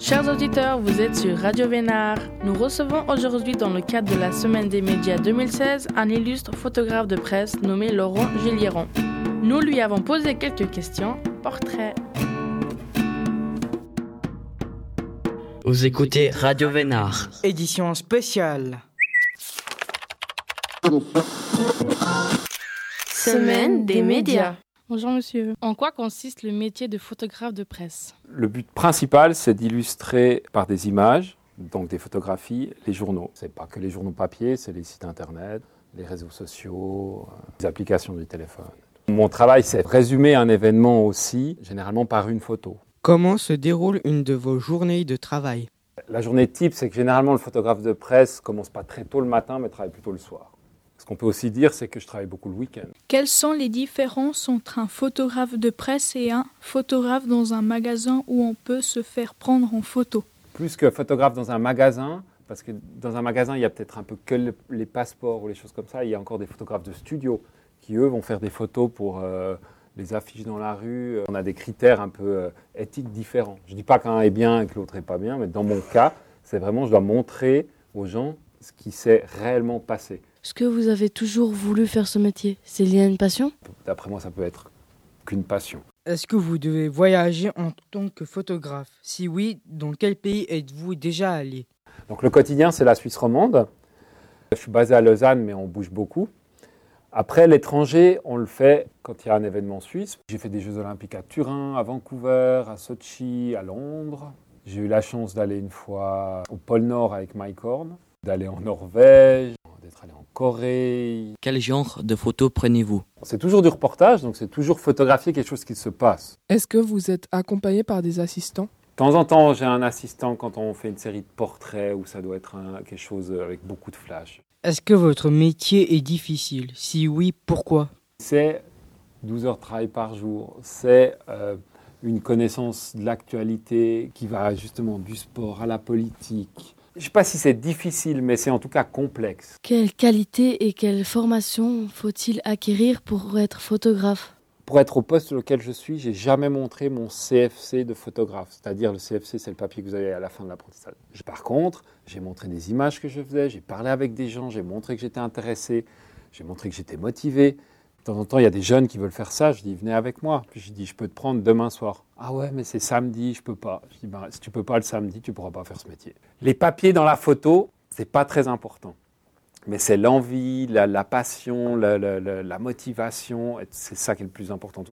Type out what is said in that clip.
Chers auditeurs, vous êtes sur Radio Vénard. Nous recevons aujourd'hui, dans le cadre de la Semaine des médias 2016, un illustre photographe de presse nommé Laurent Gilieron. Nous lui avons posé quelques questions. Portrait. Vous écoutez Radio Vénard. Édition spéciale. Semaine des médias. Bonjour monsieur. En quoi consiste le métier de photographe de presse? Le but principal, c'est d'illustrer par des images, donc des photographies, les journaux. C'est pas que les journaux papier, c'est les sites internet, les réseaux sociaux, euh, les applications du téléphone. Mon travail, c'est résumer un événement aussi, généralement par une photo. Comment se déroule une de vos journées de travail? La journée type, c'est que généralement le photographe de presse commence pas très tôt le matin, mais travaille plutôt le soir. Ce qu'on peut aussi dire, c'est que je travaille beaucoup le week-end. Quelles sont les différences entre un photographe de presse et un photographe dans un magasin où on peut se faire prendre en photo? Plus que photographe dans un magasin, parce que dans un magasin, il y a peut-être un peu que le- les passeports ou les choses comme ça. Il y a encore des photographes de studio qui, eux, vont faire des photos pour euh, les affiches dans la rue. On a des critères un peu euh, éthiques différents. Je ne dis pas qu'un est bien et que l'autre n'est pas bien, mais dans mon cas, c'est vraiment, je dois montrer aux gens ce qui s'est réellement passé. Est-ce que vous avez toujours voulu faire ce métier C'est lié à une passion? D'après moi, ça peut être qu'une passion. Est-ce que vous devez voyager en tant que photographe? Si oui, dans quel pays êtes-vous déjà allé? Donc le quotidien, c'est la Suisse romande. Je suis basé à Lausanne, mais on bouge beaucoup. Après, l'étranger, on le fait quand il y a un événement suisse. J'ai fait des Jeux olympiques à Turin, à Vancouver, à Sochi, à Londres. J'ai eu la chance d'aller une fois au pôle Nord avec Mike Horn, d'aller en Norvège, d'être allé en Corée. Quel genre de photos prenez-vous? C'est toujours du reportage, donc c'est toujours photographier quelque chose qui se passe. Est-ce que vous êtes accompagné par des assistants? De temps en temps, j'ai un assistant quand on fait une série de portraits où ça doit être un- quelque chose avec beaucoup de flash. Est-ce que votre métier est difficile? Si oui, pourquoi? C'est 12 heures de travail par jour, c'est euh, une connaissance de l'actualité qui va justement du sport à la politique. Je ne sais pas si c'est difficile, mais c'est en tout cas complexe. Quelle qualité et quelle formation faut-il acquérir pour être photographe? Pour être au poste auquel je suis, j'ai jamais montré mon CFC de photographe, c'est-à-dire le CFC, c'est le papier que vous avez à la fin de l'apprentissage. Par contre, j'ai montré des images que je faisais, j'ai parlé avec des gens, j'ai montré que j'étais intéressé, j'ai montré que j'étais motivé. Temps en temps, il y a des jeunes qui veulent faire ça, je dis venez avec moi. Puis je dis je peux te prendre demain soir. Ah ouais, mais c'est samedi, je peux pas. Je dis ben, si tu peux pas le samedi, tu pourras pas faire ce métier. Les papiers dans la photo, c'est pas très important. Mais c'est l'envie, la, passion, la, motivation, c'est ça qui est le plus important.